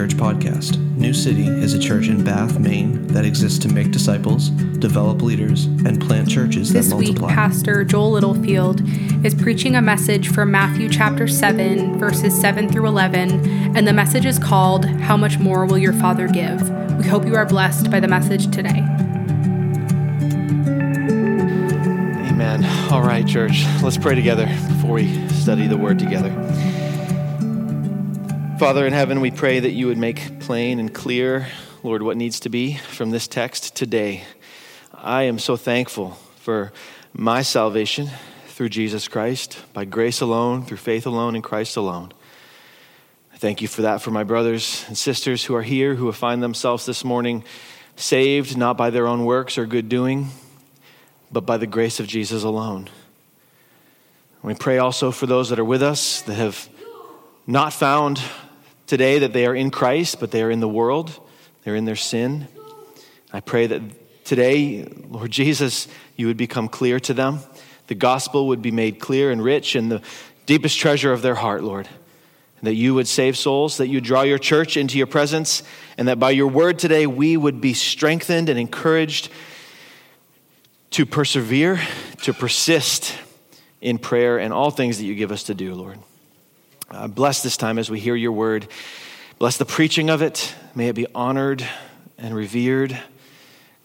Church podcast. New City is a church in Bath, Maine that exists to make disciples, develop leaders, and plant churches This that multiply. This week. Pastor Joel Littlefield is preaching a message from Matthew chapter 7, verses 7 through 11, and the message is called, How Much More Will Your Father Give? We hope you are blessed by the message today. Amen. All right, church, let's pray together before we study the word together. Father in heaven, we pray that you would make plain and clear, Lord, what needs to be from this text today. I am so thankful for my salvation through Jesus Christ, by grace alone, through faith alone, in Christ alone. I thank you for that for my brothers and sisters who are here, who find themselves this morning saved not by their own works or good doing, but by the grace of Jesus alone. We pray also for those that are with us that have not found today that they are in Christ, but they are in the world, they're in their sin. I pray that today, Lord Jesus, you would become clear to them. The gospel would be made clear and rich in the deepest treasure of their heart, Lord. That you would save souls, that you draw your church into your presence, and that by your word today we would be strengthened and encouraged to persevere, to persist in prayer and all things that you give us to do, Lord. Uh, bless this time as we hear your word. Bless the preaching of it. May it be honored and revered.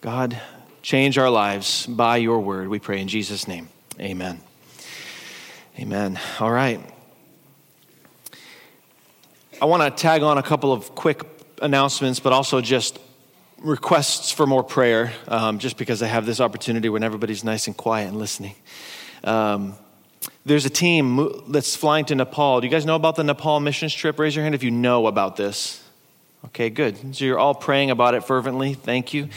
God, change our lives by your word, we pray in Jesus' name. Amen. Amen. All right. I want to tag on a couple of quick announcements, but also just requests for more prayer, um, just because I have this opportunity when everybody's nice and quiet and listening. Um, there's a team that's flying to Nepal. Do you guys know about the Nepal missions trip? Raise your hand if you know about this. Okay, good. So you're all praying about it fervently. Thank you.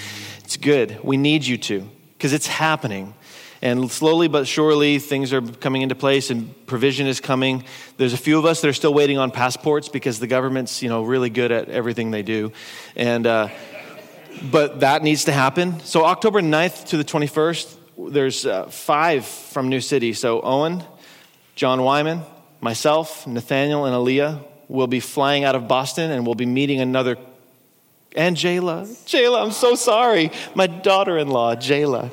It's good. We need you to, because it's happening. And slowly but surely, things are coming into place and provision is coming. There's a few of us that are still waiting on passports because the government's, you know, really good at everything they do. And, uh, but that needs to happen. So October 9th to the 21st, there's uh, five from New City. So Owen, John Wyman, myself, Nathaniel, and Aaliyah will be flying out of Boston and we'll be meeting another. And Jayla. Jayla, I'm so sorry. My daughter in law, Jayla.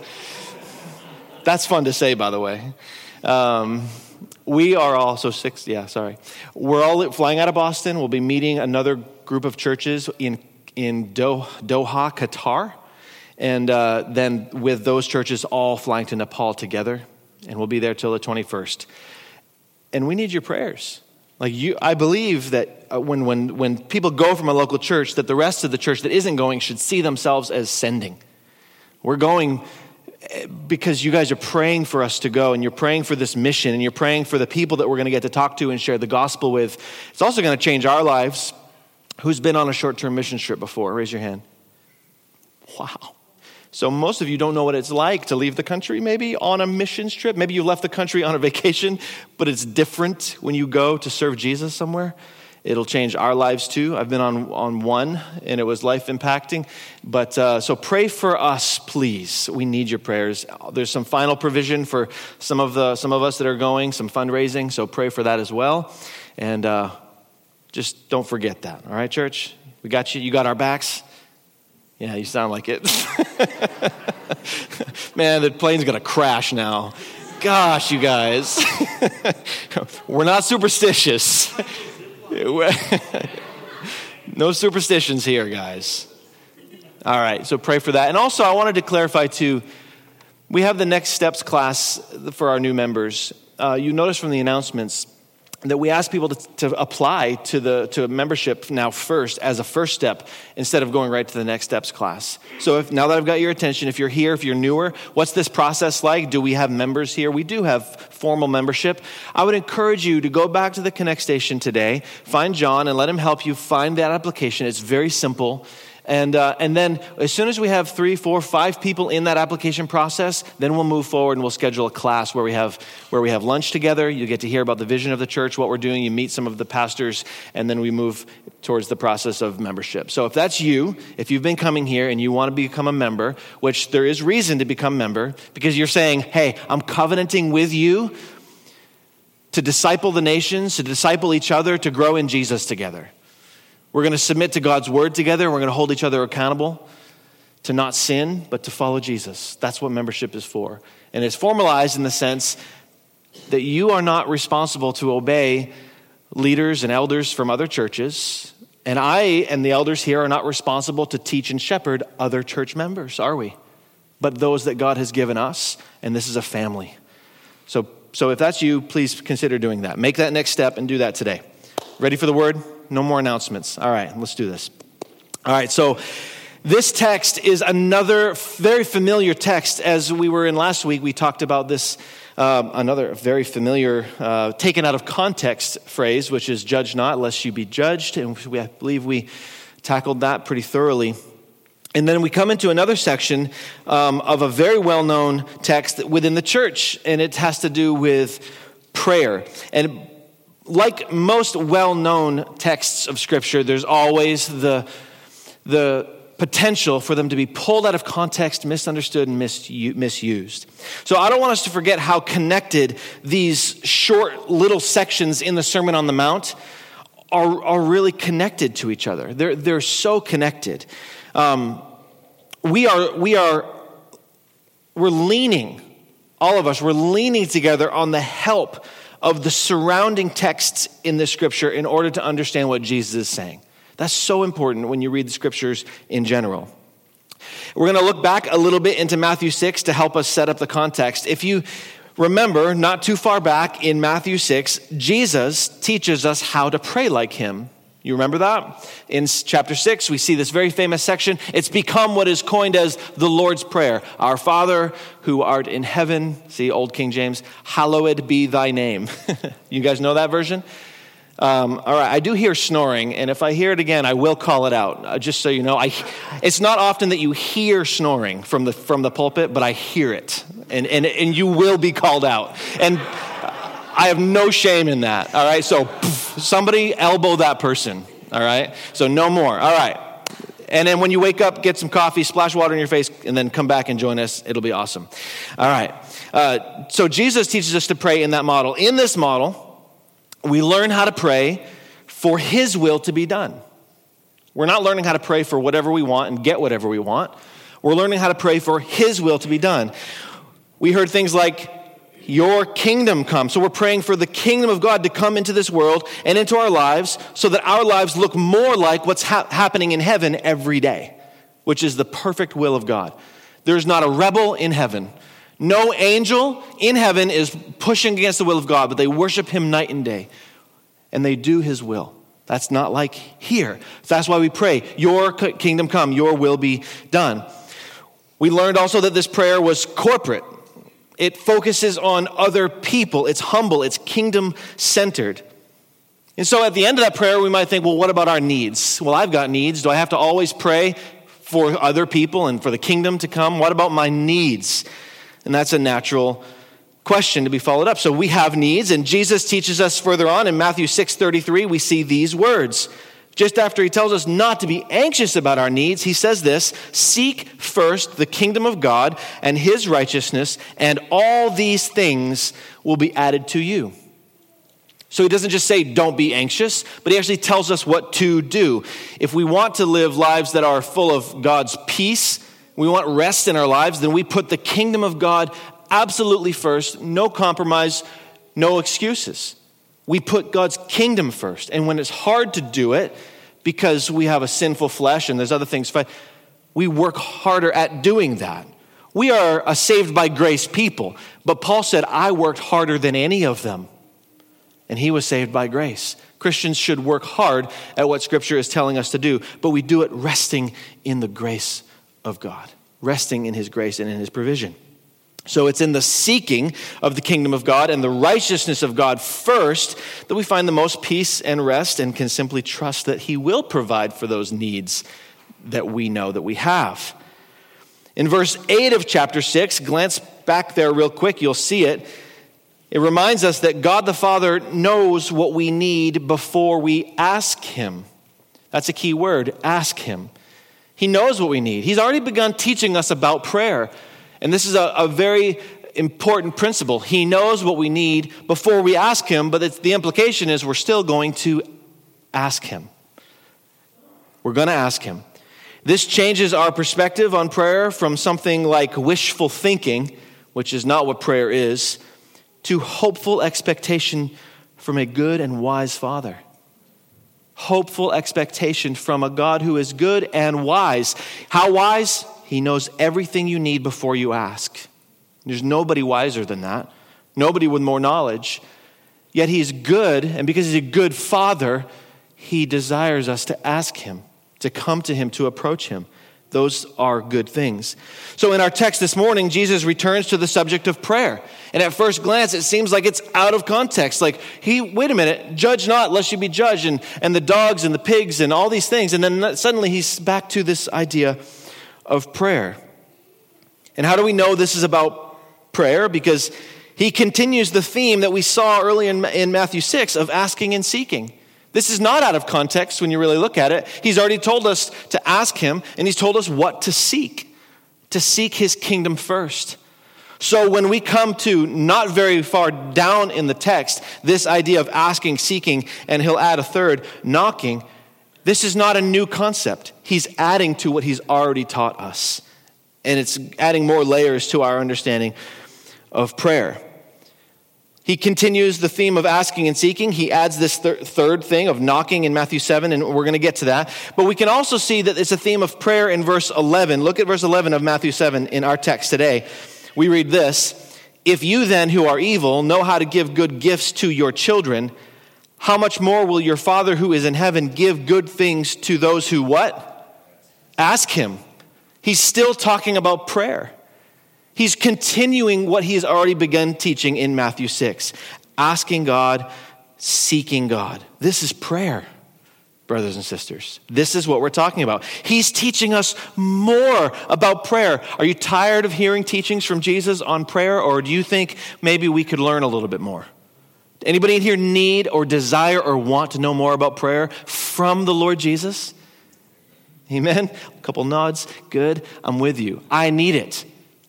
That's fun to say, by the way. Um, we are also six, yeah, sorry. We're all flying out of Boston. We'll be meeting another group of churches in, in Doha, Qatar. And uh, then with those churches all flying to Nepal together. And we'll be there till the 21st. And we need your prayers. Like you, I believe that uh, when, when, when people go from a local church, that the rest of the church that isn't going should see themselves as sending. We're going because you guys are praying for us to go and you're praying for this mission and you're praying for the people that we're going to get to talk to and share the gospel with. It's also going to change our lives. Who's been on a short term mission trip before? Raise your hand. Wow. So, most of you don't know what it's like to leave the country, maybe on a missions trip. Maybe you left the country on a vacation, but it's different when you go to serve Jesus somewhere. It'll change our lives too. I've been on, on one and it was life impacting. But uh, so pray for us, please. We need your prayers. There's some final provision for some of, the, some of us that are going, some fundraising. So pray for that as well. And uh, just don't forget that. All right, church? We got you. You got our backs? Yeah, you sound like it. Man, the plane's to crash now. Gosh, you guys. We're not superstitious. no superstitions here, guys. All right, so pray for that. And also, I wanted to clarify too we have the Next Steps class for our new members. Uh, you notice from the announcements that we ask people to, to apply to the to membership now first as a first step instead of going right to the next steps class. So if now that i've got your attention if you're here if you're newer what's this process like? Do we have members here? We do have formal membership. I would encourage you to go back to the connect station today find john and let him help you find that application. It's very simple and, uh, and then as soon as we have three, four, five people in that application process, then we'll move forward and we'll schedule a class where we have, where we have lunch together. You get to hear about the vision of the church, what we're doing. You meet some of the pastors, and then we move towards the process of membership. So if that's you, if you've been coming here and you want to become a member, which there is reason to become member, because you're saying, hey, I'm covenanting with you to disciple the nations, to disciple each other, to grow in Jesus together. We're going to submit to God's word together. We're going to hold each other accountable to not sin, but to follow Jesus. That's what membership is for. And it's formalized in the sense that you are not responsible to obey leaders and elders from other churches. And I and the elders here are not responsible to teach and shepherd other church members, are we? But those that God has given us, and this is a family. So, so if that's you, please consider doing that. Make that next step and do that today. Ready for the word? No more announcements. All right, let's do this. All right, so this text is another very familiar text. As we were in last week, we talked about this, um, another very familiar, uh, taken out of context phrase, which is judge not, lest you be judged. And we, I believe we tackled that pretty thoroughly. And then we come into another section um, of a very well known text within the church, and it has to do with prayer. And like most well known texts of Scripture, there's always the, the potential for them to be pulled out of context, misunderstood, and misused. So I don't want us to forget how connected these short little sections in the Sermon on the Mount are, are really connected to each other. They're, they're so connected. Um, we are, we are, we're leaning, all of us, we're leaning together on the help of the surrounding texts in the scripture in order to understand what Jesus is saying. That's so important when you read the scriptures in general. We're going to look back a little bit into Matthew 6 to help us set up the context. If you remember, not too far back in Matthew 6, Jesus teaches us how to pray like him. You remember that? In chapter 6, we see this very famous section. It's become what is coined as the Lord's Prayer Our Father who art in heaven, see Old King James, hallowed be thy name. you guys know that version? Um, all right, I do hear snoring, and if I hear it again, I will call it out. Uh, just so you know, I, it's not often that you hear snoring from the from the pulpit, but I hear it, and and and you will be called out. And I have no shame in that. All right, so poof, somebody elbow that person. All right, so no more. All right, and then when you wake up, get some coffee, splash water in your face, and then come back and join us. It'll be awesome. All right. Uh, so Jesus teaches us to pray in that model. In this model, we learn how to pray for His will to be done. We're not learning how to pray for whatever we want and get whatever we want. We're learning how to pray for His will to be done. We heard things like, Your kingdom come. So we're praying for the kingdom of God to come into this world and into our lives so that our lives look more like what's ha- happening in heaven every day, which is the perfect will of God. There's not a rebel in heaven. No angel in heaven is pushing against the will of God, but they worship him night and day. And they do his will. That's not like here. That's why we pray, Your kingdom come, your will be done. We learned also that this prayer was corporate. It focuses on other people. It's humble. It's kingdom centered. And so at the end of that prayer, we might think, well, what about our needs? Well, I've got needs. Do I have to always pray for other people and for the kingdom to come? What about my needs? And that's a natural question to be followed up. So we have needs, and Jesus teaches us further on in Matthew 6 33, we see these words. Just after he tells us not to be anxious about our needs, he says this Seek first the kingdom of God and his righteousness, and all these things will be added to you. So he doesn't just say, don't be anxious, but he actually tells us what to do. If we want to live lives that are full of God's peace we want rest in our lives, then we put the kingdom of God absolutely first, no compromise, no excuses. We put God's kingdom first. And when it's hard to do it because we have a sinful flesh and there's other things, we work harder at doing that. We are a saved by grace people, but Paul said, I worked harder than any of them. And he was saved by grace. Christians should work hard at what Scripture is telling us to do, but we do it resting in the grace of God, resting in His grace and in His provision. So it's in the seeking of the kingdom of God and the righteousness of God first that we find the most peace and rest and can simply trust that He will provide for those needs that we know that we have. In verse 8 of chapter 6, glance back there real quick, you'll see it. It reminds us that God the Father knows what we need before we ask Him. That's a key word ask Him. He knows what we need. He's already begun teaching us about prayer. And this is a, a very important principle. He knows what we need before we ask Him, but the implication is we're still going to ask Him. We're going to ask Him. This changes our perspective on prayer from something like wishful thinking, which is not what prayer is, to hopeful expectation from a good and wise Father. Hopeful expectation from a God who is good and wise. How wise? He knows everything you need before you ask. There's nobody wiser than that, nobody with more knowledge. Yet He's good, and because He's a good Father, He desires us to ask Him to come to him, to approach him. Those are good things. So, in our text this morning, Jesus returns to the subject of prayer. And at first glance, it seems like it's out of context. Like, he, wait a minute, judge not, lest you be judged, and, and the dogs and the pigs and all these things. And then suddenly he's back to this idea of prayer. And how do we know this is about prayer? Because he continues the theme that we saw early in, in Matthew 6 of asking and seeking. This is not out of context when you really look at it. He's already told us to ask him, and he's told us what to seek to seek his kingdom first. So when we come to not very far down in the text, this idea of asking, seeking, and he'll add a third, knocking, this is not a new concept. He's adding to what he's already taught us. And it's adding more layers to our understanding of prayer. He continues the theme of asking and seeking. He adds this thir- third thing of knocking in Matthew 7, and we're going to get to that. But we can also see that it's a theme of prayer in verse 11. Look at verse 11 of Matthew 7 in our text today. We read this If you then, who are evil, know how to give good gifts to your children, how much more will your Father who is in heaven give good things to those who what? Ask him. He's still talking about prayer. He's continuing what he's already begun teaching in Matthew 6 asking God, seeking God. This is prayer, brothers and sisters. This is what we're talking about. He's teaching us more about prayer. Are you tired of hearing teachings from Jesus on prayer, or do you think maybe we could learn a little bit more? Anybody in here need or desire or want to know more about prayer from the Lord Jesus? Amen. A couple nods. Good. I'm with you. I need it.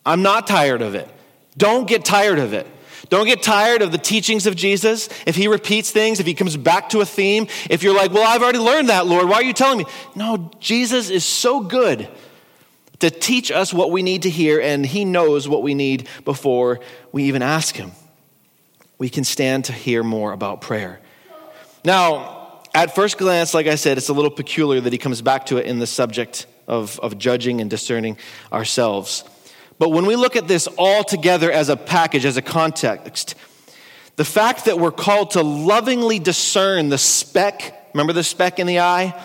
I'm not tired of it. Don't get tired of it. Don't get tired of the teachings of Jesus. If he repeats things, if he comes back to a theme, if you're like, well, I've already learned that, Lord, why are you telling me? No, Jesus is so good to teach us what we need to hear, and he knows what we need before we even ask him. We can stand to hear more about prayer. Now, at first glance, like I said, it's a little peculiar that he comes back to it in the subject of, of judging and discerning ourselves. But when we look at this all together as a package, as a context, the fact that we're called to lovingly discern the speck, remember the speck in the eye?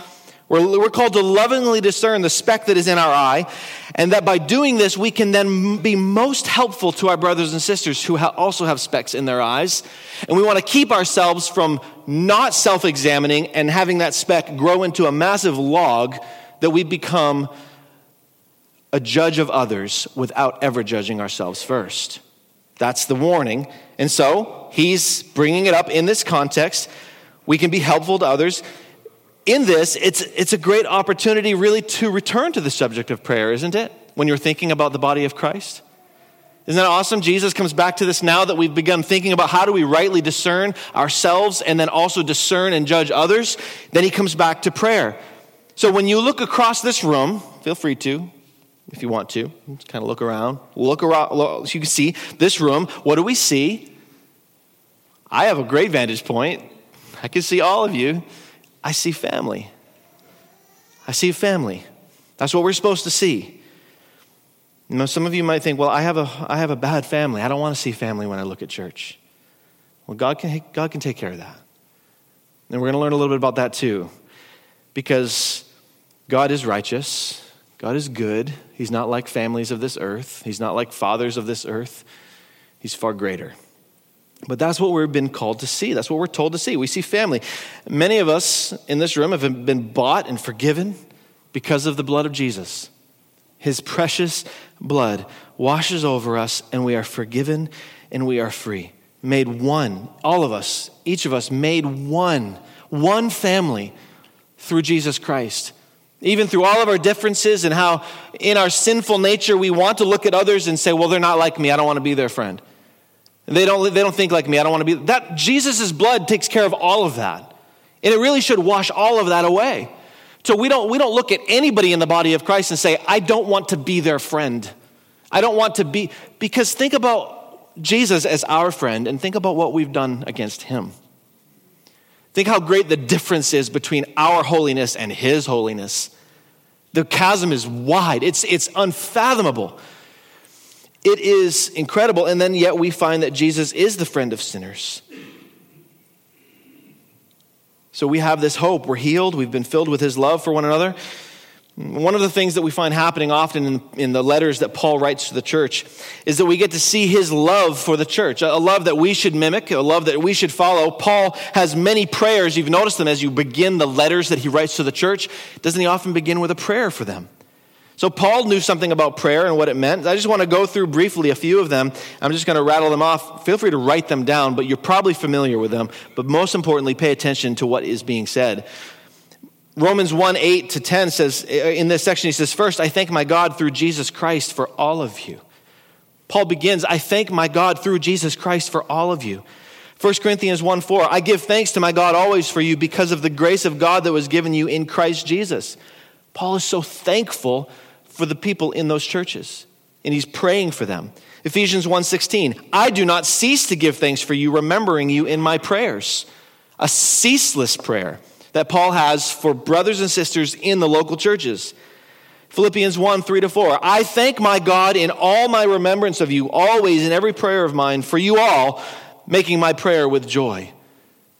We're, we're called to lovingly discern the speck that is in our eye, and that by doing this, we can then be most helpful to our brothers and sisters who ha- also have specks in their eyes. And we want to keep ourselves from not self examining and having that speck grow into a massive log that we become a judge of others without ever judging ourselves first. That's the warning. And so he's bringing it up in this context. We can be helpful to others. In this, it's, it's a great opportunity really to return to the subject of prayer, isn't it? When you're thinking about the body of Christ. Isn't that awesome? Jesus comes back to this now that we've begun thinking about how do we rightly discern ourselves and then also discern and judge others. Then he comes back to prayer. So when you look across this room, feel free to, if you want to. Just kind of look around. Look around. so you can see this room. What do we see? I have a great vantage point. I can see all of you. I see family. I see family. That's what we're supposed to see. Know, some of you might think, well, I have a, I have a bad family. I don't want to see family when I look at church. Well, God can, God can take care of that. And we're going to learn a little bit about that too. Because God is righteous God is good. He's not like families of this earth, He's not like fathers of this earth. He's far greater. But that's what we've been called to see. That's what we're told to see. We see family. Many of us in this room have been bought and forgiven because of the blood of Jesus. His precious blood washes over us, and we are forgiven and we are free. Made one, all of us, each of us, made one, one family through Jesus Christ. Even through all of our differences and how in our sinful nature we want to look at others and say, well, they're not like me. I don't want to be their friend. They don't, they don't think like me. I don't want to be. That Jesus' blood takes care of all of that. And it really should wash all of that away. So we don't, we don't look at anybody in the body of Christ and say, I don't want to be their friend. I don't want to be, because think about Jesus as our friend and think about what we've done against him. Think how great the difference is between our holiness and his holiness. The chasm is wide, it's, it's unfathomable. It is incredible. And then yet we find that Jesus is the friend of sinners. So we have this hope. We're healed. We've been filled with his love for one another. One of the things that we find happening often in, in, the letters that Paul writes to the church is that we get to see his love for the church, a love that we should mimic, a love that we should follow. Paul has many prayers. You've noticed them as you begin the letters that he writes to the church. Doesn't he often begin with a prayer for them? So, Paul knew something about prayer and what it meant. I just want to go through briefly a few of them. I'm just going to rattle them off. Feel free to write them down, but you're probably familiar with them. But most importantly, pay attention to what is being said. Romans 1 8 to 10 says, in this section, he says, First, I thank my God through Jesus Christ for all of you. Paul begins, I thank my God through Jesus Christ for all of you. 1 Corinthians 1 4, I give thanks to my God always for you because of the grace of God that was given you in Christ Jesus. Paul is so thankful for the people in those churches and he's praying for them. Ephesians 1:16 I do not cease to give thanks for you remembering you in my prayers. A ceaseless prayer that Paul has for brothers and sisters in the local churches. Philippians 1 3 to 4. I thank my God in all my remembrance of you, always in every prayer of mine, for you all, making my prayer with joy.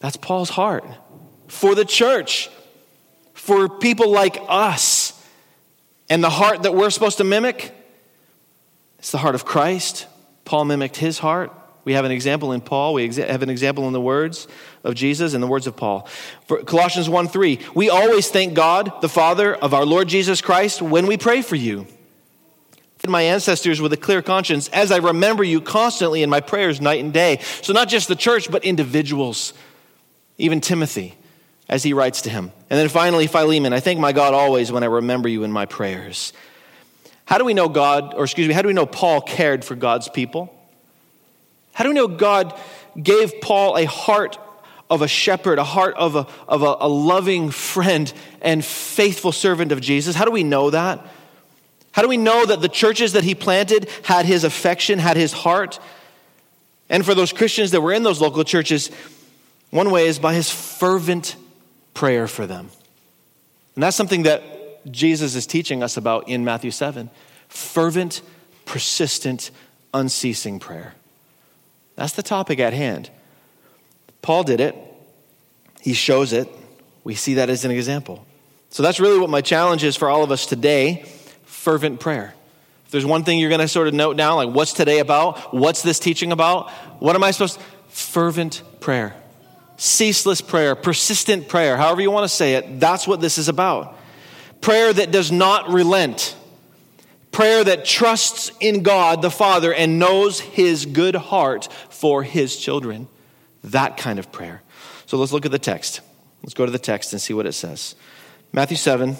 That's Paul's heart. For the church, for people like us. And the heart that we're supposed to mimic, it's the heart of Christ. Paul mimicked his heart. We have an example in Paul. We have an example in the words of Jesus and the words of Paul. For Colossians 1 3, we always thank God, the Father of our Lord Jesus Christ, when we pray for you. My ancestors with a clear conscience, as I remember you constantly in my prayers night and day. So, not just the church, but individuals, even Timothy as he writes to him. And then finally, Philemon, I thank my God always when I remember you in my prayers. How do we know God, or excuse me, how do we know Paul cared for God's people? How do we know God gave Paul a heart of a shepherd, a heart of a, of a, a loving friend and faithful servant of Jesus? How do we know that? How do we know that the churches that he planted had his affection, had his heart? And for those Christians that were in those local churches, one way is by his fervent prayer for them. And that's something that Jesus is teaching us about in Matthew 7 fervent, persistent, unceasing prayer. That's the topic at hand. Paul did it, he shows it. We see that as an example. So that's really what my challenge is for all of us today fervent prayer. If there's one thing you're going to sort of note down, like what's today about? What's this teaching about? What am I supposed to? Fervent prayer ceaseless prayer, persistent prayer, however you want to say it, that's what this is about. Prayer that does not relent. Prayer that trusts in God the Father and knows his good heart for his children. That kind of prayer. So let's look at the text. Let's go to the text and see what it says. Matthew 7,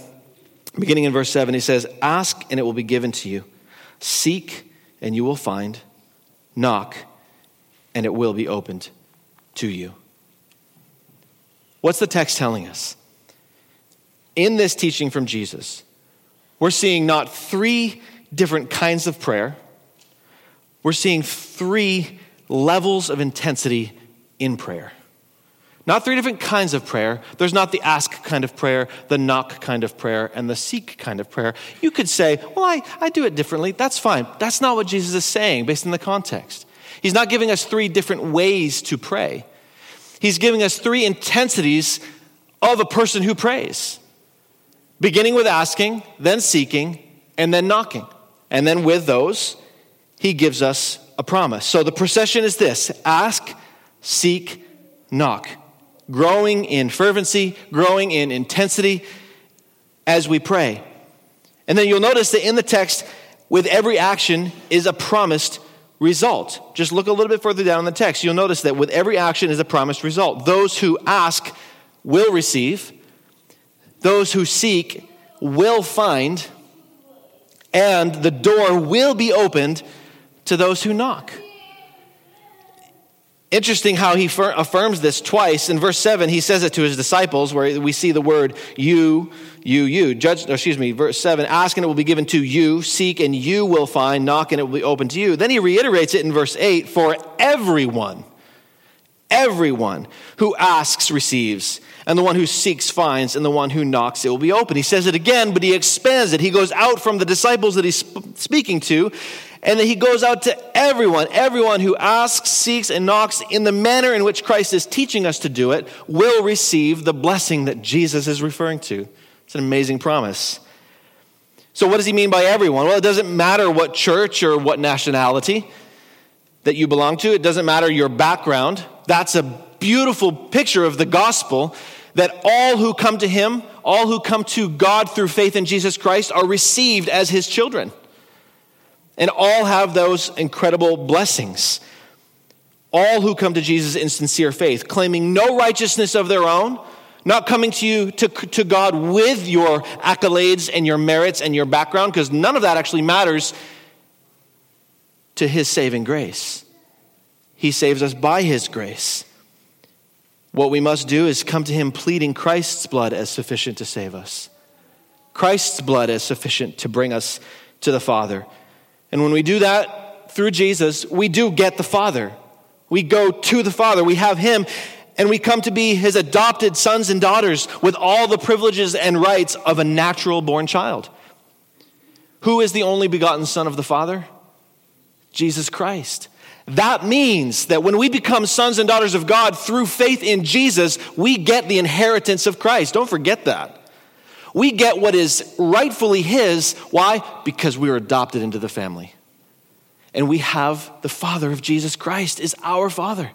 beginning in verse 7, he says, Ask and it will be given to you. Seek and you will find. Knock and it will be opened to you. What's the text telling us? In this teaching from Jesus, we're seeing not three different kinds of prayer, we're seeing three levels of intensity in prayer. Not three different kinds of prayer. There's not the ask kind of prayer, the knock kind of prayer, and the seek kind of prayer. You could say, well, I, I do it differently. That's fine. That's not what Jesus is saying based on the context. He's not giving us three different ways to pray. He's giving us three intensities of a person who prays beginning with asking, then seeking, and then knocking. And then with those, he gives us a promise. So the procession is this ask, seek, knock. Growing in fervency, growing in intensity as we pray. And then you'll notice that in the text, with every action is a promised result. Just look a little bit further down in the text. You'll notice that with every action is a promised result. Those who ask will receive, those who seek will find, and the door will be opened to those who knock. Interesting how he affirms this twice. In verse 7, he says it to his disciples, where we see the word you, you, you. Judge, excuse me, verse 7 ask and it will be given to you, seek and you will find, knock and it will be open to you. Then he reiterates it in verse 8 for everyone, everyone who asks receives, and the one who seeks finds, and the one who knocks it will be open. He says it again, but he expands it. He goes out from the disciples that he's speaking to and that he goes out to everyone. Everyone who asks, seeks, and knocks in the manner in which Christ is teaching us to do it will receive the blessing that Jesus is referring to. It's an amazing promise. So, what does he mean by everyone? Well, it doesn't matter what church or what nationality that you belong to, it doesn't matter your background. That's a beautiful picture of the gospel that all who come to him, all who come to God through faith in Jesus Christ, are received as his children and all have those incredible blessings. All who come to Jesus in sincere faith, claiming no righteousness of their own, not coming to you to, to God with your accolades and your merits and your background, because none of that actually matters to His saving grace. He saves us by His grace. What we must do is come to Him pleading Christ's blood as sufficient to save us, Christ's blood as sufficient to bring us to the Father. And when we do that through Jesus, we do get the Father. We go to the Father, we have Him, and we come to be His adopted sons and daughters with all the privileges and rights of a natural born child. Who is the only begotten Son of the Father? Jesus Christ. That means that when we become sons and daughters of God through faith in Jesus, we get the inheritance of Christ. Don't forget that. We get what is rightfully His. Why? Because we are adopted into the family. And we have the Father of Jesus Christ is our Father.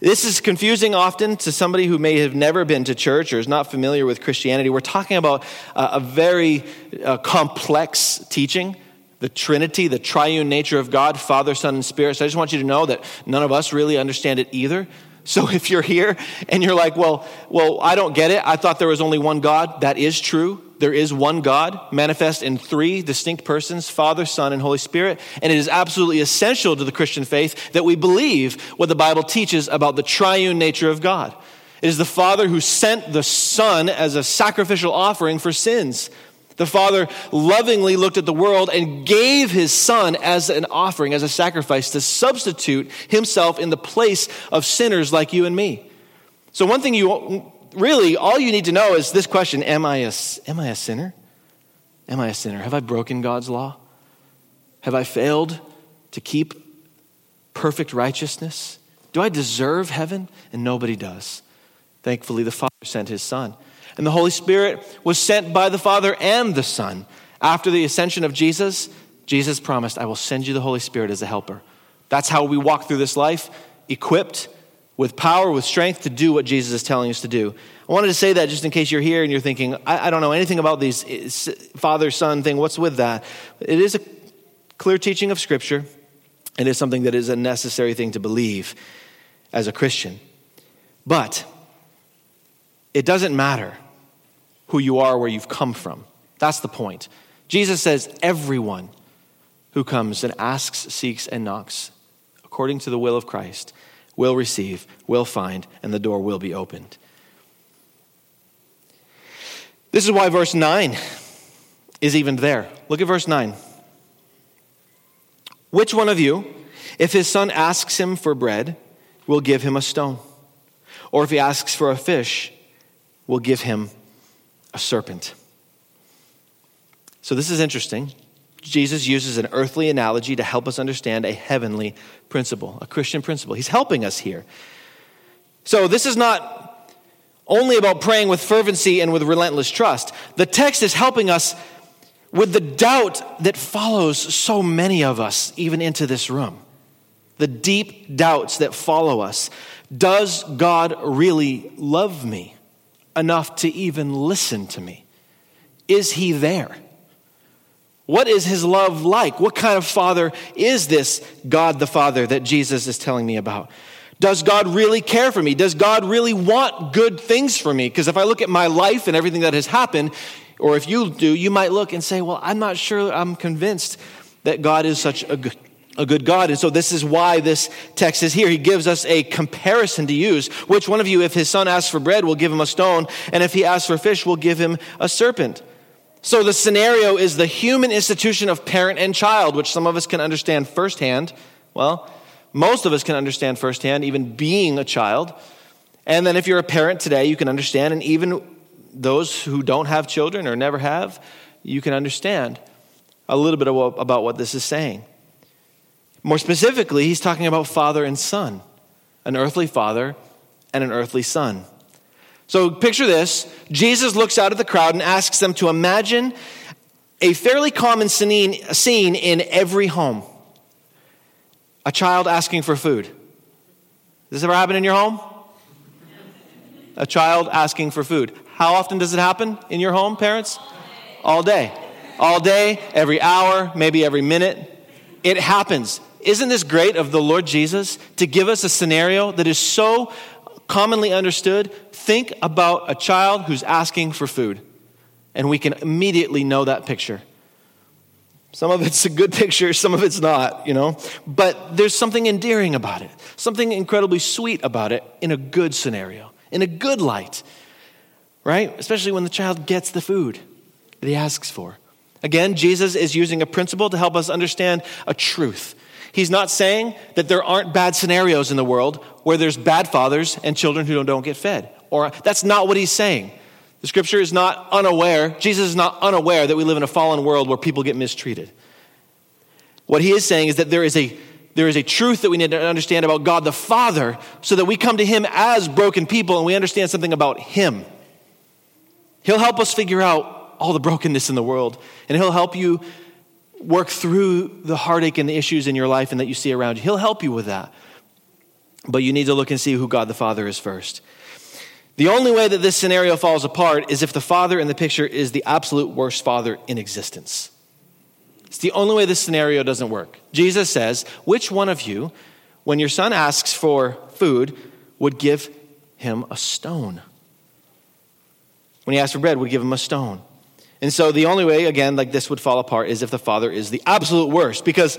This is confusing often to somebody who may have never been to church or is not familiar with Christianity. We're talking about a very uh, complex teaching the Trinity, the triune nature of God, Father, Son, and Spirit. So I just want you to know that none of us really understand it either. So if you're here and you're like, well, well, I don't get it. I thought there was only one God. That is true. There is one God manifest in three distinct persons Father, Son, and Holy Spirit. And it is absolutely essential to the Christian faith that we believe what the Bible teaches about the triune nature of God. It is the Father who sent the Son as a sacrificial offering for sins. The Father lovingly looked at the world and gave His Son as an offering, as a sacrifice, to substitute Himself in the place of sinners like you and me. So, one thing you really, all you need to know is this question Am I a, am I a sinner? Am I a sinner? Have I broken God's law? Have I failed to keep perfect righteousness? Do I deserve heaven? And nobody does. Thankfully, the Father sent His Son. And the Holy Spirit was sent by the Father and the Son. After the ascension of Jesus, Jesus promised, I will send you the Holy Spirit as a helper. That's how we walk through this life, equipped with power, with strength to do what Jesus is telling us to do. I wanted to say that just in case you're here and you're thinking, I, I don't know anything about these eh, father son thing. What's with that? It is a clear teaching of Scripture. It is something that is a necessary thing to believe as a Christian. But it doesn't matter who you are, where you've come from. That's the point. Jesus says, everyone who comes and asks, seeks, and knocks, according to the will of Christ, will receive, will find, and the door will be opened. This is why verse 9 is even there. Look at verse 9. Which one of you, if his son asks him for bread, will give him a stone? Or if he asks for a fish, will give him a serpent. So, this is interesting. Jesus uses an earthly analogy to help us understand a heavenly principle, a Christian principle. He's helping us here. So, this is not only about praying with fervency and with relentless trust. The text is helping us with the doubt that follows so many of us, even into this room. The deep doubts that follow us. Does God really love me? Enough to even listen to me? Is he there? What is his love like? What kind of father is this God the Father that Jesus is telling me about? Does God really care for me? Does God really want good things for me? Because if I look at my life and everything that has happened, or if you do, you might look and say, Well, I'm not sure I'm convinced that God is such a good, a good God. And so this is why this text is here. He gives us a comparison to use. Which one of you, if his son asks for bread, will give him a stone, and if he asks for fish, will give him a serpent? So the scenario is the human institution of parent and child, which some of us can understand firsthand. Well, most of us can understand firsthand, even being a child. And then if you're a parent today, you can understand, and even those who don't have children or never have, you can understand a little bit about what this is saying. More specifically, he's talking about father and son, an earthly father and an earthly son. So picture this Jesus looks out at the crowd and asks them to imagine a fairly common scene in every home a child asking for food. Does this ever happen in your home? A child asking for food. How often does it happen in your home, parents? All day. All day, every hour, maybe every minute. It happens. Isn't this great of the Lord Jesus to give us a scenario that is so commonly understood? Think about a child who's asking for food, and we can immediately know that picture. Some of it's a good picture, some of it's not, you know. But there's something endearing about it, something incredibly sweet about it in a good scenario, in a good light, right? Especially when the child gets the food that he asks for. Again, Jesus is using a principle to help us understand a truth. He's not saying that there aren't bad scenarios in the world where there's bad fathers and children who don't get fed. Or that's not what he's saying. The scripture is not unaware, Jesus is not unaware that we live in a fallen world where people get mistreated. What he is saying is that there is a there is a truth that we need to understand about God the Father so that we come to him as broken people and we understand something about him. He'll help us figure out all the brokenness in the world and he'll help you work through the heartache and the issues in your life and that you see around you. He'll help you with that. But you need to look and see who God the Father is first. The only way that this scenario falls apart is if the father in the picture is the absolute worst father in existence. It's the only way this scenario doesn't work. Jesus says, Which one of you, when your son asks for food, would give him a stone? When he asks for bread, would give him a stone. And so the only way, again, like this would fall apart is if the father is the absolute worst, because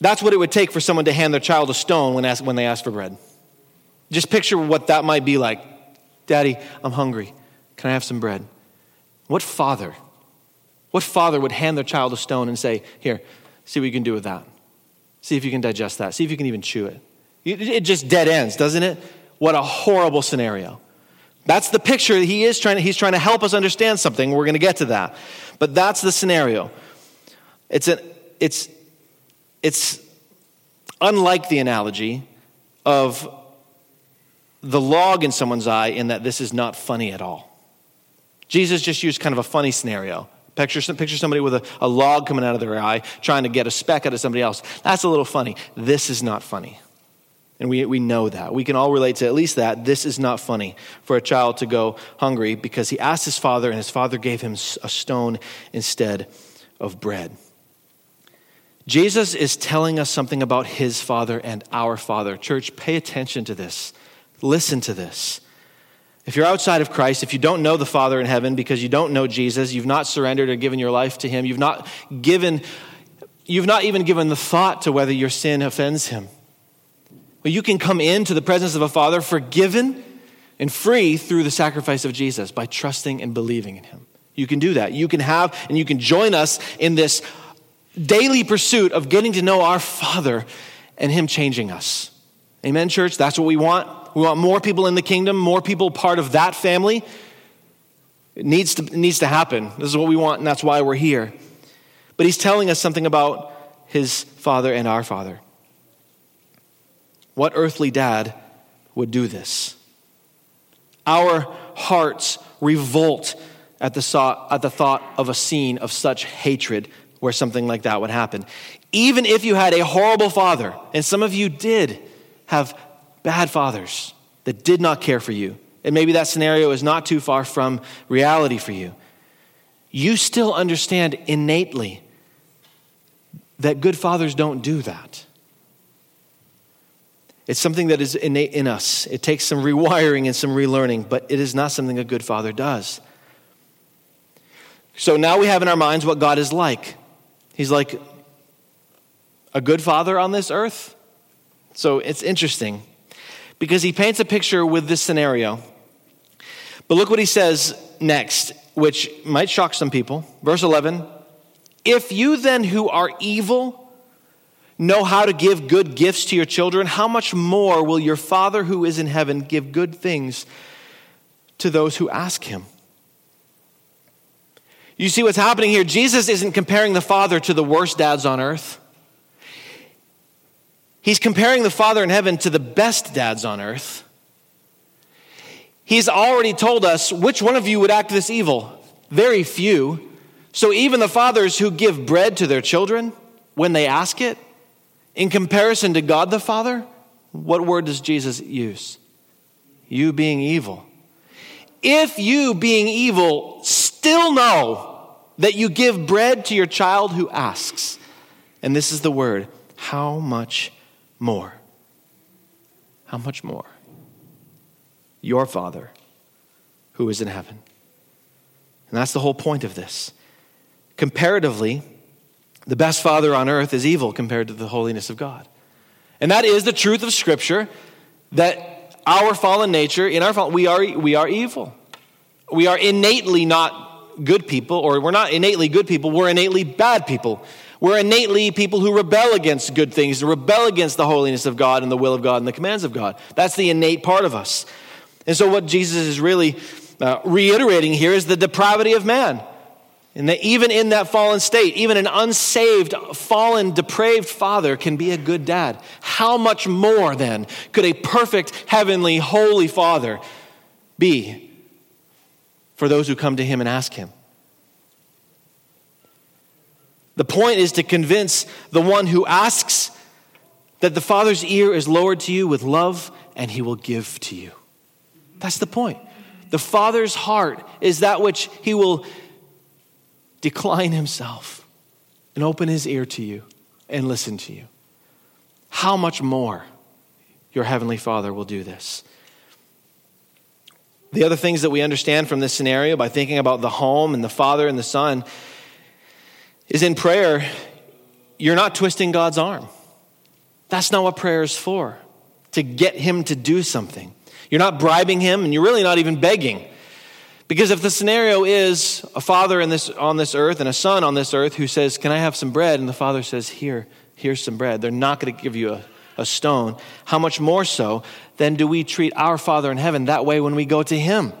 that's what it would take for someone to hand their child a stone when, ask, when they ask for bread. Just picture what that might be like. Daddy, I'm hungry. Can I have some bread? What father, what father would hand their child a stone and say, Here, see what you can do with that? See if you can digest that. See if you can even chew it. It just dead ends, doesn't it? What a horrible scenario. That's the picture he is trying to, he's trying to help us understand something. We're going to get to that. But that's the scenario. It's, an, it's, it's unlike the analogy of the log in someone's eye in that this is not funny at all. Jesus just used kind of a funny scenario. Picture, picture somebody with a, a log coming out of their eye trying to get a speck out of somebody else. That's a little funny. This is not funny. And we, we know that. We can all relate to at least that. This is not funny for a child to go hungry because he asked his father, and his father gave him a stone instead of bread. Jesus is telling us something about his father and our father. Church, pay attention to this. Listen to this. If you're outside of Christ, if you don't know the Father in heaven because you don't know Jesus, you've not surrendered or given your life to him, you've not given you've not even given the thought to whether your sin offends him. But you can come into the presence of a Father forgiven and free through the sacrifice of Jesus by trusting and believing in Him. You can do that. You can have and you can join us in this daily pursuit of getting to know our Father and Him changing us. Amen, church? That's what we want. We want more people in the kingdom, more people part of that family. It needs to, it needs to happen. This is what we want, and that's why we're here. But He's telling us something about His Father and our Father. What earthly dad would do this? Our hearts revolt at the, thought, at the thought of a scene of such hatred where something like that would happen. Even if you had a horrible father, and some of you did have bad fathers that did not care for you, and maybe that scenario is not too far from reality for you, you still understand innately that good fathers don't do that. It's something that is innate in us. It takes some rewiring and some relearning, but it is not something a good father does. So now we have in our minds what God is like. He's like a good father on this earth? So it's interesting because he paints a picture with this scenario. But look what he says next, which might shock some people. Verse 11 If you then who are evil know how to give good gifts to your children, how much more will your Father who is in heaven give good things to those who ask him? You see what's happening here? Jesus isn't comparing the Father to the worst dads on earth. He's comparing the Father in heaven to the best dads on earth. He's already told us which one of you would act this evil. Very few. So even the fathers who give bread to their children when they ask it, in comparison to God the Father, what word does Jesus use? You being evil. If you, being evil, still know that you give bread to your child who asks, and this is the word, how much more? How much more? Your Father who is in heaven. And that's the whole point of this. Comparatively, the best father on earth is evil compared to the holiness of God. And that is the truth of Scripture that our fallen nature, in our fall, we are, we are evil. We are innately not good people, or we're not innately good people, we're innately bad people. We're innately people who rebel against good things, rebel against the holiness of God and the will of God and the commands of God. That's the innate part of us. And so, what Jesus is really uh, reiterating here is the depravity of man. And that even in that fallen state, even an unsaved, fallen, depraved father can be a good dad. How much more then could a perfect, heavenly, holy father be for those who come to him and ask him? The point is to convince the one who asks that the father's ear is lowered to you with love and he will give to you. That's the point. The father's heart is that which he will decline himself and open his ear to you and listen to you. How much more your heavenly Father will do this? The other things that we understand from this scenario by thinking about the home and the Father and the Son is in prayer, you're not twisting God's arm. That's not what prayer is for, to get Him to do something. You're not bribing Him, and you're really not even begging. Because if the scenario is a father in this, on this earth and a son on this earth who says, Can I have some bread? And the father says, Here, here's some bread. They're not going to give you a, a stone. How much more so then do we treat our Father in heaven that way when we go to Him?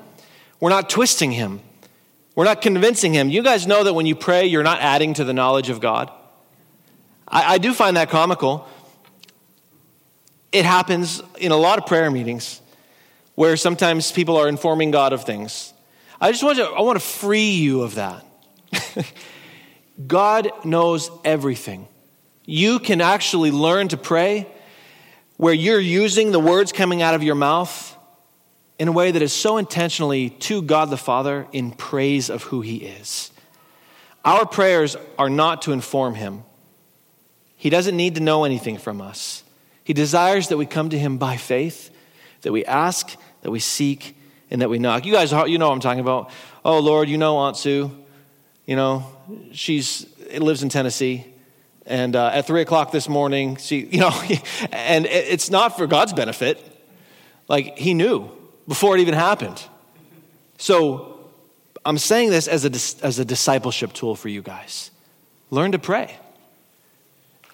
We're not twisting Him, we're not convincing Him. You guys know that when you pray, you're not adding to the knowledge of God. I, I do find that comical. It happens in a lot of prayer meetings where sometimes people are informing God of things I just want to, I want to free you of that. God knows everything. You can actually learn to pray where you're using the words coming out of your mouth in a way that is so intentionally to God the Father in praise of who He is. Our prayers are not to inform Him, He doesn't need to know anything from us. He desires that we come to Him by faith, that we ask, that we seek, and that we knock. You guys, you know what I'm talking about. Oh, Lord, you know Aunt Sue. You know, she's lives in Tennessee. And uh, at three o'clock this morning, she, you know, and it's not for God's benefit. Like, he knew before it even happened. So I'm saying this as a, as a discipleship tool for you guys. Learn to pray.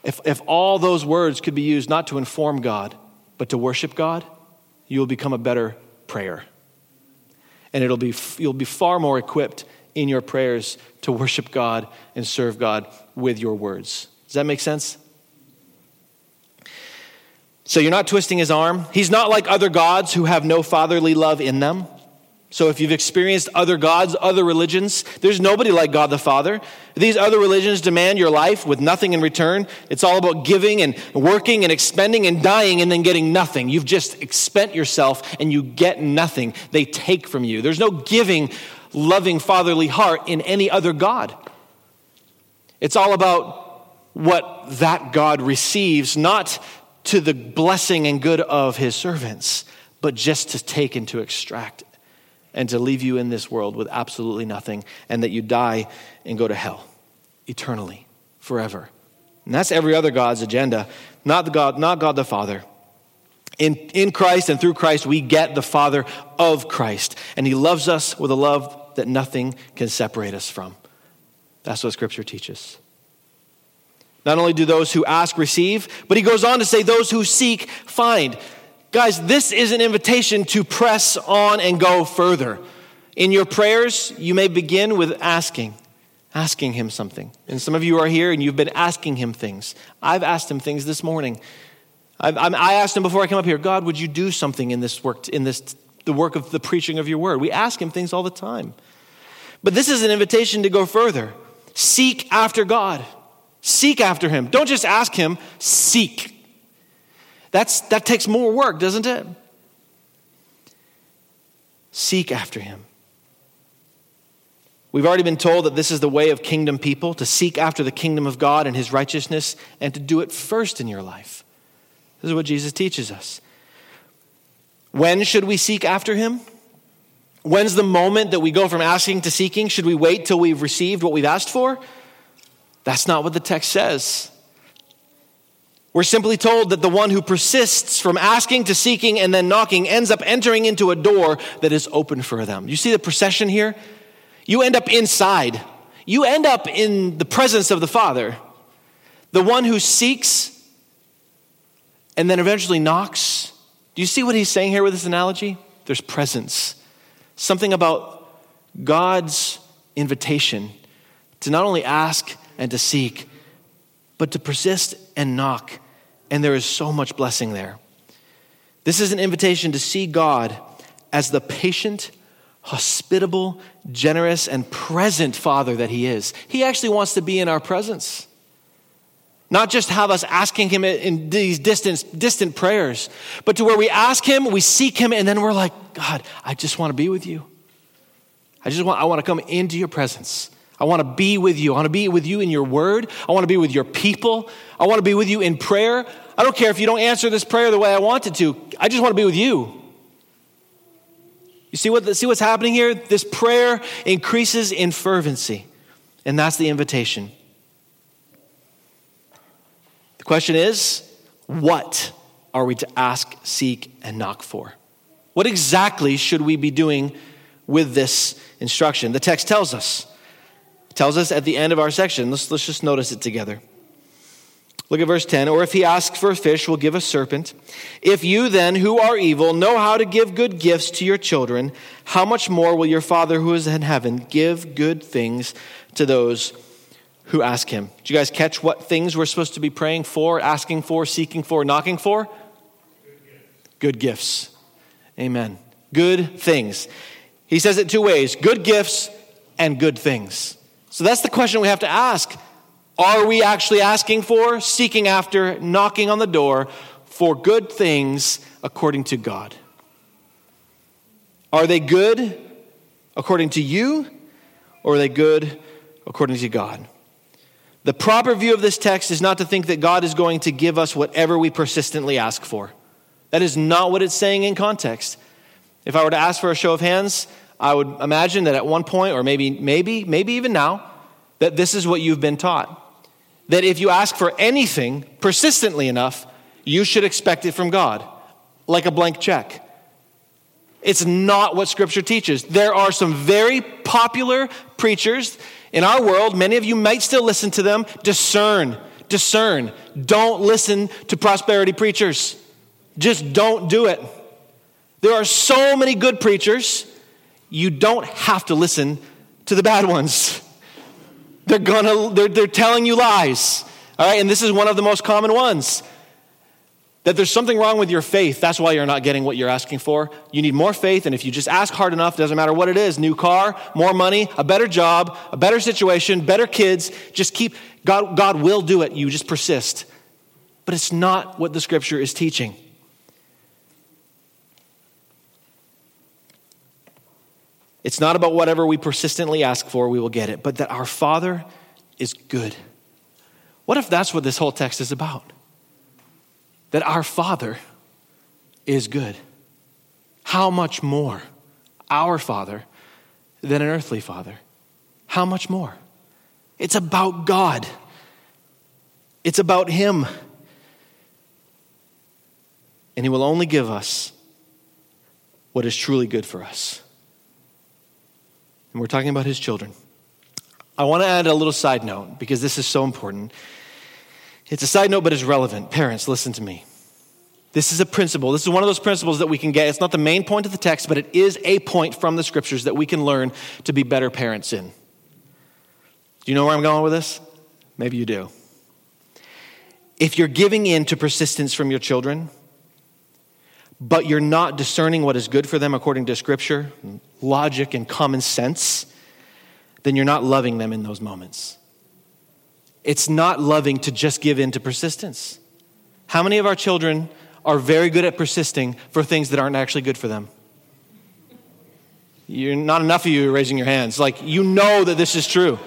If, if all those words could be used not to inform God, but to worship God, you will become a better prayer and it'll be, you'll be far more equipped in your prayers to worship God and serve God with your words. Does that make sense? So you're not twisting his arm. He's not like other gods who have no fatherly love in them. So if you've experienced other gods, other religions, there's nobody like God the Father. These other religions demand your life with nothing in return. It's all about giving and working and expending and dying and then getting nothing. You've just expent yourself and you get nothing. They take from you. There's no giving, loving, fatherly heart in any other God. It's all about what that God receives, not to the blessing and good of his servants, but just to take and to extract and to leave you in this world with absolutely nothing, and that you die and go to hell eternally, forever, And that's every other God's agenda, not, the God, not God the Father. In, in Christ and through Christ, we get the Father of Christ. And He loves us with a love that nothing can separate us from. That's what Scripture teaches. Not only do those who ask receive, but He goes on to say, those who seek find. Guys, this is an invitation to press on and go further. In your prayers, you may begin with asking, asking Him something. And some of you are here and you've been asking Him things. I've asked Him things this morning. I've, i asked Him before I came up here, God, would you do something in this work, in this, the work of the preaching of your word? We ask Him things all the time. But this is an invitation to go further. Seek after God. Seek after Him. Don't just ask Him, seek. That's, that takes more work, doesn't it? Seek after him. We've already been told that this is the way of kingdom people to seek after the kingdom of God and his righteousness and to do it first in your life. This is what Jesus teaches us. When should we seek after him? When's the moment that we go from asking to seeking? Should we wait till we've received what we've asked for? That's not what the text says. We're simply told that the one who persists from asking to seeking and then knocking ends up entering into a door that is open for them. You see the procession here? You end up inside. You end up in the presence of the Father. The one who seeks and then eventually knocks. Do you see what he's saying here with this analogy? There's presence. Something about God's invitation to not only ask and to seek, but to persist and knock. And there is so much blessing there. This is an invitation to see God as the patient, hospitable, generous, and present Father that He is. He actually wants to be in our presence. Not just have us asking Him in these distant, distant prayers, but to where we ask Him, we seek Him, and then we're like, God, I just want to be with you. I just want, I want to come into your presence. I want to be with you. I want to be with you in your word. I want to be with your people. I want to be with you in prayer. I don't care if you don't answer this prayer the way I wanted to. I just want to be with you. You see, what, see what's happening here? This prayer increases in fervency, and that's the invitation. The question is what are we to ask, seek, and knock for? What exactly should we be doing with this instruction? The text tells us tells us at the end of our section. Let's, let's just notice it together. Look at verse 10. Or if he asks for a fish, we'll give a serpent. If you then, who are evil, know how to give good gifts to your children, how much more will your Father who is in heaven give good things to those who ask him? Do you guys catch what things we're supposed to be praying for, asking for, seeking for, knocking for? Good gifts. Amen. Good things. He says it two ways good gifts and good things. So that's the question we have to ask. Are we actually asking for, seeking after, knocking on the door for good things according to God? Are they good according to you, or are they good according to God? The proper view of this text is not to think that God is going to give us whatever we persistently ask for. That is not what it's saying in context. If I were to ask for a show of hands, I would imagine that at one point, or maybe, maybe, maybe even now, that this is what you've been taught. That if you ask for anything persistently enough, you should expect it from God, like a blank check. It's not what Scripture teaches. There are some very popular preachers in our world, many of you might still listen to them. Discern, discern. Don't listen to prosperity preachers. Just don't do it. There are so many good preachers you don't have to listen to the bad ones. They're gonna, they're, they're telling you lies. All right, and this is one of the most common ones. That there's something wrong with your faith. That's why you're not getting what you're asking for. You need more faith, and if you just ask hard enough, doesn't matter what it is new car, more money, a better job, a better situation, better kids just keep, God, God will do it. You just persist. But it's not what the scripture is teaching. It's not about whatever we persistently ask for, we will get it, but that our Father is good. What if that's what this whole text is about? That our Father is good. How much more our Father than an earthly Father? How much more? It's about God. It's about Him. And He will only give us what is truly good for us. And we're talking about His children. I want to add a little side note because this is so important. It's a side note, but it's relevant. Parents, listen to me. This is a principle. This is one of those principles that we can get. It's not the main point of the text, but it is a point from the scriptures that we can learn to be better parents in. Do you know where I'm going with this? Maybe you do. If you're giving in to persistence from your children, but you're not discerning what is good for them according to scripture, logic, and common sense, then you're not loving them in those moments. It's not loving to just give in to persistence. How many of our children are very good at persisting for things that aren't actually good for them. You're not enough of you raising your hands. Like, you know that this is true.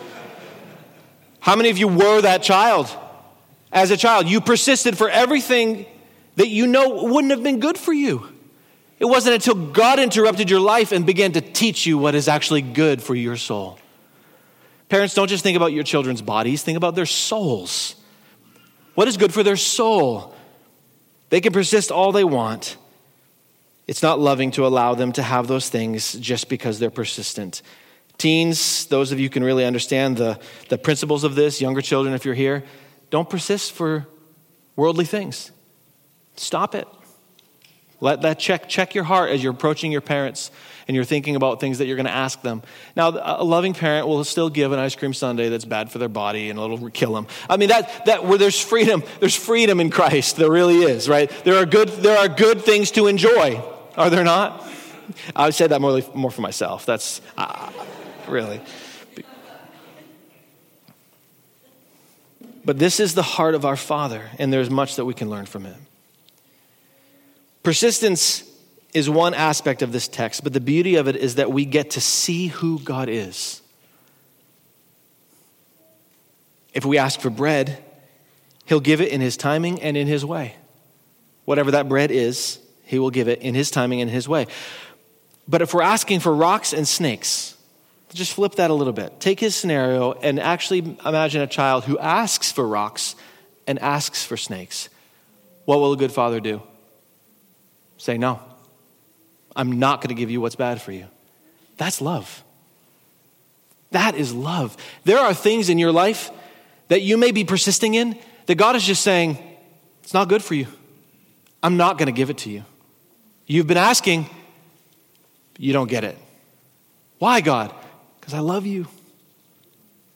How many of you were that child? As a child, you persisted for everything that you know wouldn't have been good for you. It wasn't until God interrupted your life and began to teach you what is actually good for your soul. Parents, don't just think about your children's bodies, think about their souls. What is good for their soul? They can persist all they want. It's not loving to allow them to have those things just because they're persistent. Teens, those of you can really understand the, the principles of this, younger children, if you're here, don't persist for worldly things. Stop it. Let that check, check your heart as you're approaching your parents and you're thinking about things that you're going to ask them. Now, a loving parent will still give an ice cream sundae that's bad for their body and it'll kill them. I mean, that, that where there's freedom, there's freedom in Christ. There really is, right? There are good, there are good things to enjoy, are there not? I would say that more, more for myself. That's uh, really. But this is the heart of our Father, and there's much that we can learn from Him. Persistence is one aspect of this text, but the beauty of it is that we get to see who God is. If we ask for bread, He'll give it in His timing and in His way. Whatever that bread is, He will give it in His timing and His way. But if we're asking for rocks and snakes, just flip that a little bit. Take his scenario and actually imagine a child who asks for rocks and asks for snakes. What will a good father do? Say no. I'm not going to give you what's bad for you. That's love. That is love. There are things in your life that you may be persisting in that God is just saying, it's not good for you. I'm not going to give it to you. You've been asking, you don't get it. Why, God? Because I love you.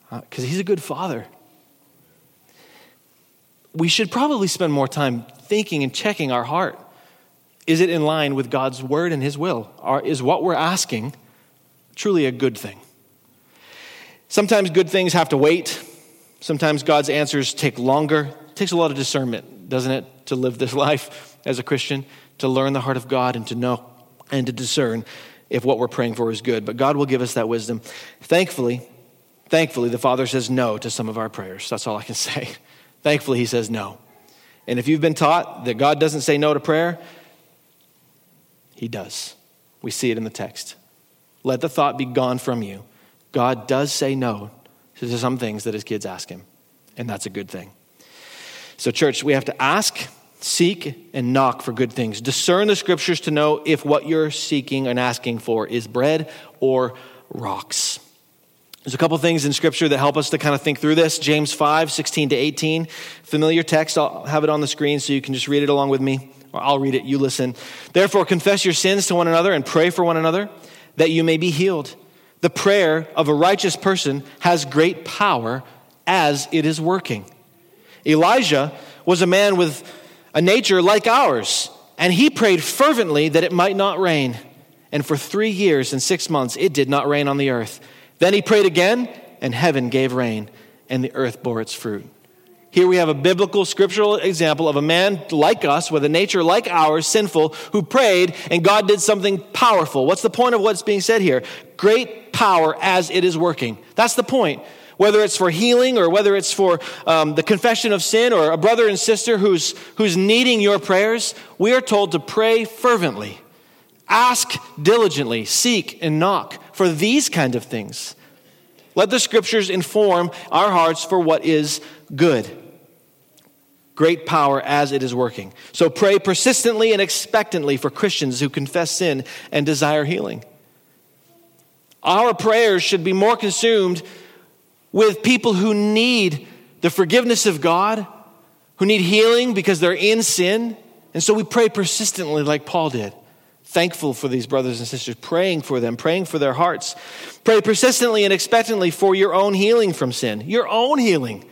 Because uh, He's a good father. We should probably spend more time thinking and checking our heart. Is it in line with God's word and his will? Or is what we're asking truly a good thing? Sometimes good things have to wait. Sometimes God's answers take longer. It takes a lot of discernment, doesn't it, to live this life as a Christian, to learn the heart of God and to know and to discern if what we're praying for is good. But God will give us that wisdom. Thankfully, thankfully, the Father says no to some of our prayers. That's all I can say. Thankfully, He says no. And if you've been taught that God doesn't say no to prayer, he does. We see it in the text. Let the thought be gone from you. God does say no to some things that his kids ask him, and that's a good thing. So, church, we have to ask, seek, and knock for good things. Discern the scriptures to know if what you're seeking and asking for is bread or rocks. There's a couple things in Scripture that help us to kind of think through this. James 5, 16 to 18. Familiar text. I'll have it on the screen so you can just read it along with me. I'll read it, you listen. Therefore, confess your sins to one another and pray for one another that you may be healed. The prayer of a righteous person has great power as it is working. Elijah was a man with a nature like ours, and he prayed fervently that it might not rain. And for three years and six months, it did not rain on the earth. Then he prayed again, and heaven gave rain, and the earth bore its fruit. Here we have a biblical scriptural example of a man like us, with a nature like ours, sinful, who prayed and God did something powerful. What's the point of what's being said here? Great power as it is working. That's the point. Whether it's for healing or whether it's for um, the confession of sin or a brother and sister who's, who's needing your prayers, we are told to pray fervently. Ask diligently, seek and knock for these kind of things. Let the scriptures inform our hearts for what is good. great power as it is working. So pray persistently and expectantly for Christians who confess sin and desire healing. Our prayers should be more consumed with people who need the forgiveness of God, who need healing because they're in sin. And so we pray persistently, like Paul did. Thankful for these brothers and sisters, praying for them, praying for their hearts. Pray persistently and expectantly for your own healing from sin, your own healing.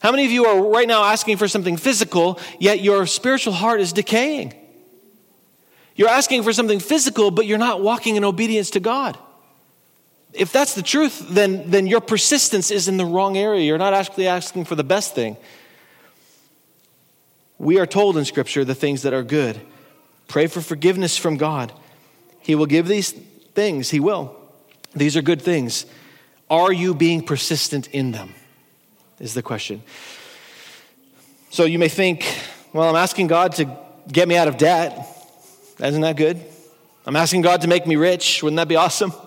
How many of you are right now asking for something physical, yet your spiritual heart is decaying? You're asking for something physical, but you're not walking in obedience to God. If that's the truth, then, then your persistence is in the wrong area. You're not actually asking for the best thing. We are told in Scripture the things that are good. Pray for forgiveness from God. He will give these things, He will. These are good things. Are you being persistent in them? Is the question. So you may think, well, I'm asking God to get me out of debt. Isn't that good? I'm asking God to make me rich. Wouldn't that be awesome?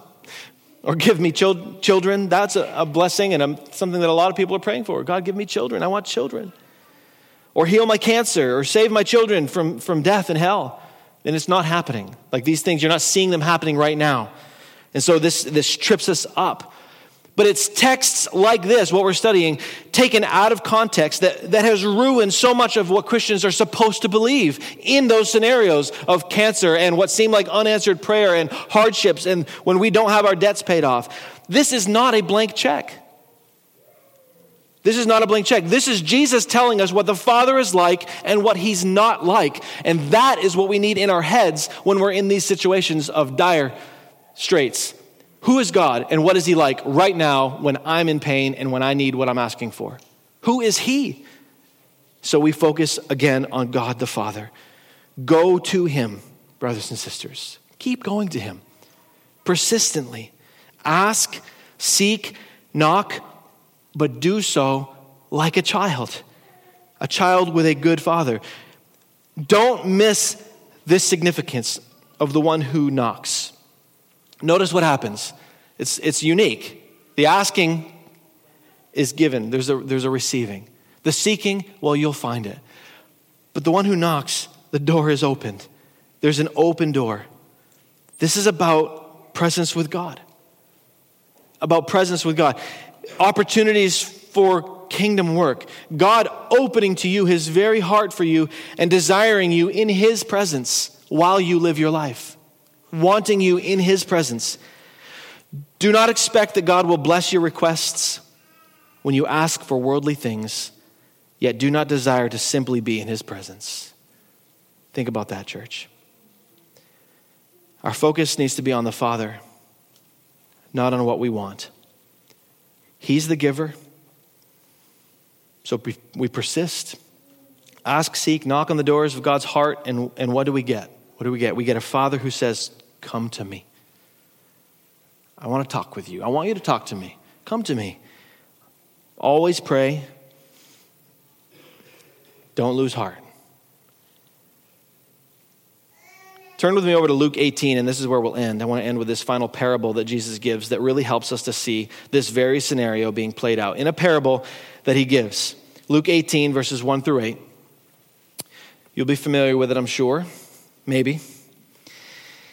Or give me chil- children. That's a, a blessing and a, something that a lot of people are praying for. God, give me children. I want children. Or heal my cancer or save my children from, from death and hell. And it's not happening. Like these things, you're not seeing them happening right now. And so this, this trips us up. But it's texts like this, what we're studying, taken out of context that, that has ruined so much of what Christians are supposed to believe in those scenarios of cancer and what seem like unanswered prayer and hardships and when we don't have our debts paid off. This is not a blank check. This is not a blank check. This is Jesus telling us what the Father is like and what He's not like. And that is what we need in our heads when we're in these situations of dire straits. Who is God and what is He like right now when I'm in pain and when I need what I'm asking for? Who is He? So we focus again on God the Father. Go to Him, brothers and sisters. Keep going to Him persistently. Ask, seek, knock, but do so like a child, a child with a good father. Don't miss this significance of the one who knocks. Notice what happens. It's, it's unique. The asking is given, there's a, there's a receiving. The seeking, well, you'll find it. But the one who knocks, the door is opened. There's an open door. This is about presence with God. About presence with God. Opportunities for kingdom work. God opening to you his very heart for you and desiring you in his presence while you live your life wanting you in His presence. Do not expect that God will bless your requests when you ask for worldly things, yet do not desire to simply be in His presence. Think about that, church. Our focus needs to be on the Father, not on what we want. He's the giver. So we persist. Ask, seek, knock on the doors of God's heart, and, and what do we get? What do we get? We get a father who says, Come to me. I want to talk with you. I want you to talk to me. Come to me. Always pray. Don't lose heart. Turn with me over to Luke 18, and this is where we'll end. I want to end with this final parable that Jesus gives that really helps us to see this very scenario being played out in a parable that he gives. Luke 18, verses 1 through 8. You'll be familiar with it, I'm sure. Maybe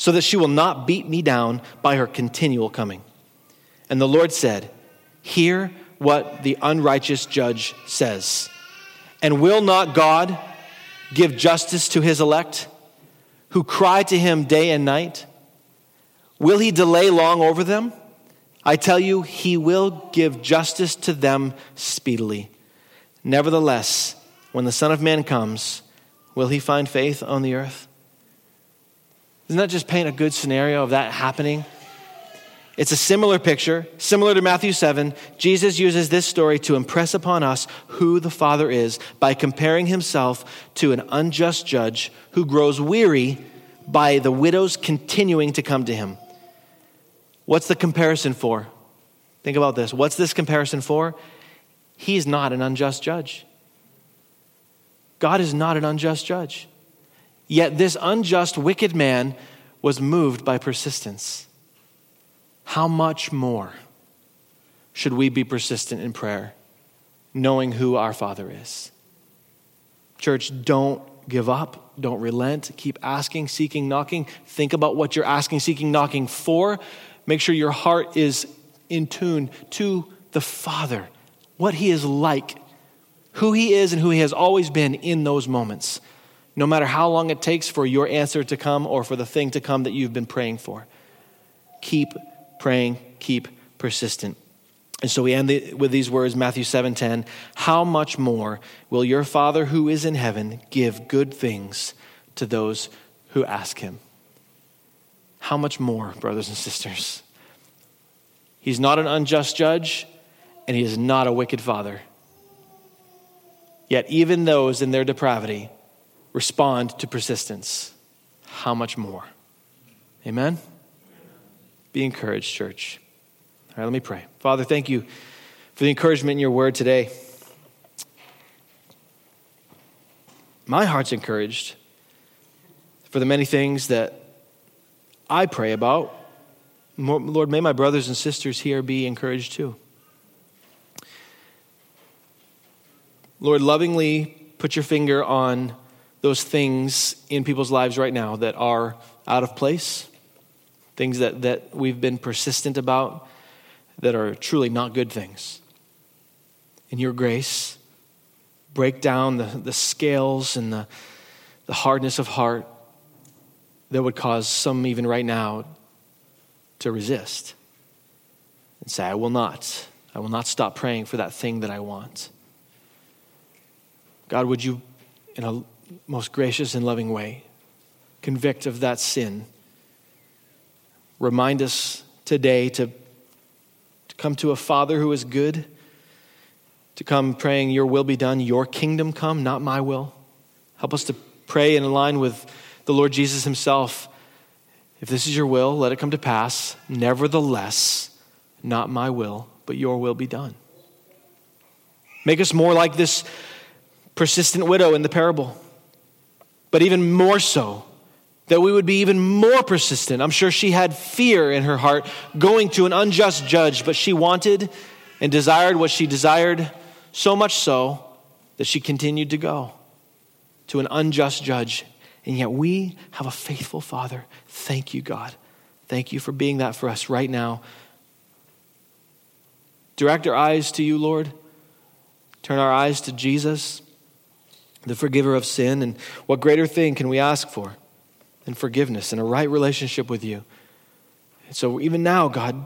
so that she will not beat me down by her continual coming. And the Lord said, Hear what the unrighteous judge says. And will not God give justice to his elect who cry to him day and night? Will he delay long over them? I tell you, he will give justice to them speedily. Nevertheless, when the Son of Man comes, will he find faith on the earth? Doesn't that just paint a good scenario of that happening? It's a similar picture, similar to Matthew 7. Jesus uses this story to impress upon us who the Father is by comparing himself to an unjust judge who grows weary by the widows continuing to come to him. What's the comparison for? Think about this. What's this comparison for? He's not an unjust judge. God is not an unjust judge. Yet this unjust, wicked man was moved by persistence. How much more should we be persistent in prayer, knowing who our Father is? Church, don't give up. Don't relent. Keep asking, seeking, knocking. Think about what you're asking, seeking, knocking for. Make sure your heart is in tune to the Father, what He is like, who He is, and who He has always been in those moments, no matter how long it takes for your answer to come or for the thing to come that you've been praying for. Keep praying, keep persistent. And so we end the, with these words, Matthew 7:10, how much more will your Father who is in heaven give good things to those who ask him? How much more, brothers and sisters? He's not an unjust judge, and he is not a wicked father. Yet even those in their depravity respond to persistence. How much more? Amen? Be encouraged, church. All right, let me pray. Father, thank you for the encouragement in your word today. My heart's encouraged for the many things that I pray about. Lord, may my brothers and sisters here be encouraged too. Lord, lovingly put your finger on those things in people's lives right now that are out of place, things that, that we've been persistent about that are truly not good things. In your grace, break down the, the scales and the, the hardness of heart that would cause some, even right now, to resist and say, I will not. I will not stop praying for that thing that I want. God, would you, in a most gracious and loving way, convict of that sin? Remind us today to, to come to a Father who is good, to come praying, Your will be done, Your kingdom come, not my will. Help us to pray in line with the Lord Jesus Himself if this is your will, let it come to pass. Nevertheless, not my will, but your will be done. Make us more like this persistent widow in the parable, but even more so, that we would be even more persistent. I'm sure she had fear in her heart going to an unjust judge, but she wanted and desired what she desired, so much so that she continued to go to an unjust judge and yet we have a faithful Father. Thank you, God. Thank you for being that for us right now. Direct our eyes to you, Lord. Turn our eyes to Jesus, the forgiver of sin. And what greater thing can we ask for than forgiveness and a right relationship with you? And so, even now, God,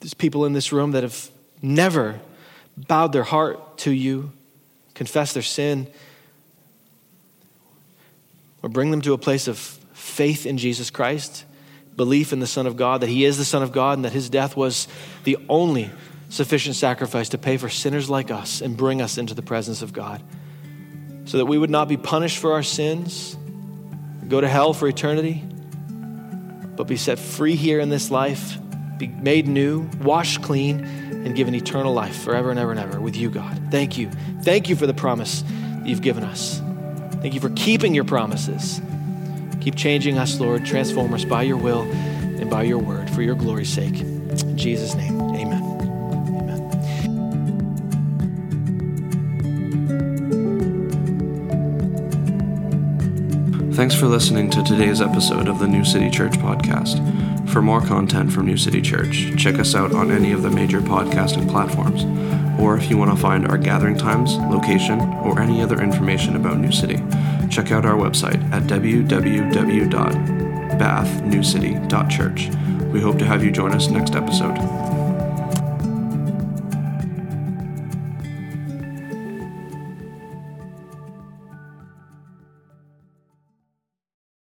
there's people in this room that have never bowed their heart to you, confessed their sin or bring them to a place of faith in Jesus Christ, belief in the Son of God, that He is the Son of God, and that His death was the only sufficient sacrifice to pay for sinners like us and bring us into the presence of God. So that we would not be punished for our sins, go to hell for eternity, but be set free here in this life, be made new, washed clean, and given eternal life forever and ever and ever with you, God. Thank you. Thank you for the promise that you've given us. Thank you for keeping your promises. Keep changing us, Lord. Transform us by your will and by your word for your glory's sake. In Jesus' name, amen. Thanks for listening to today's episode of the New City Church podcast. For more content from New City Church, check us out on any of the major podcasting platforms or if you want to find our gathering times, location, or any other information about New City, check out our website at www.bathnewcity.church. We hope to have you join us next episode.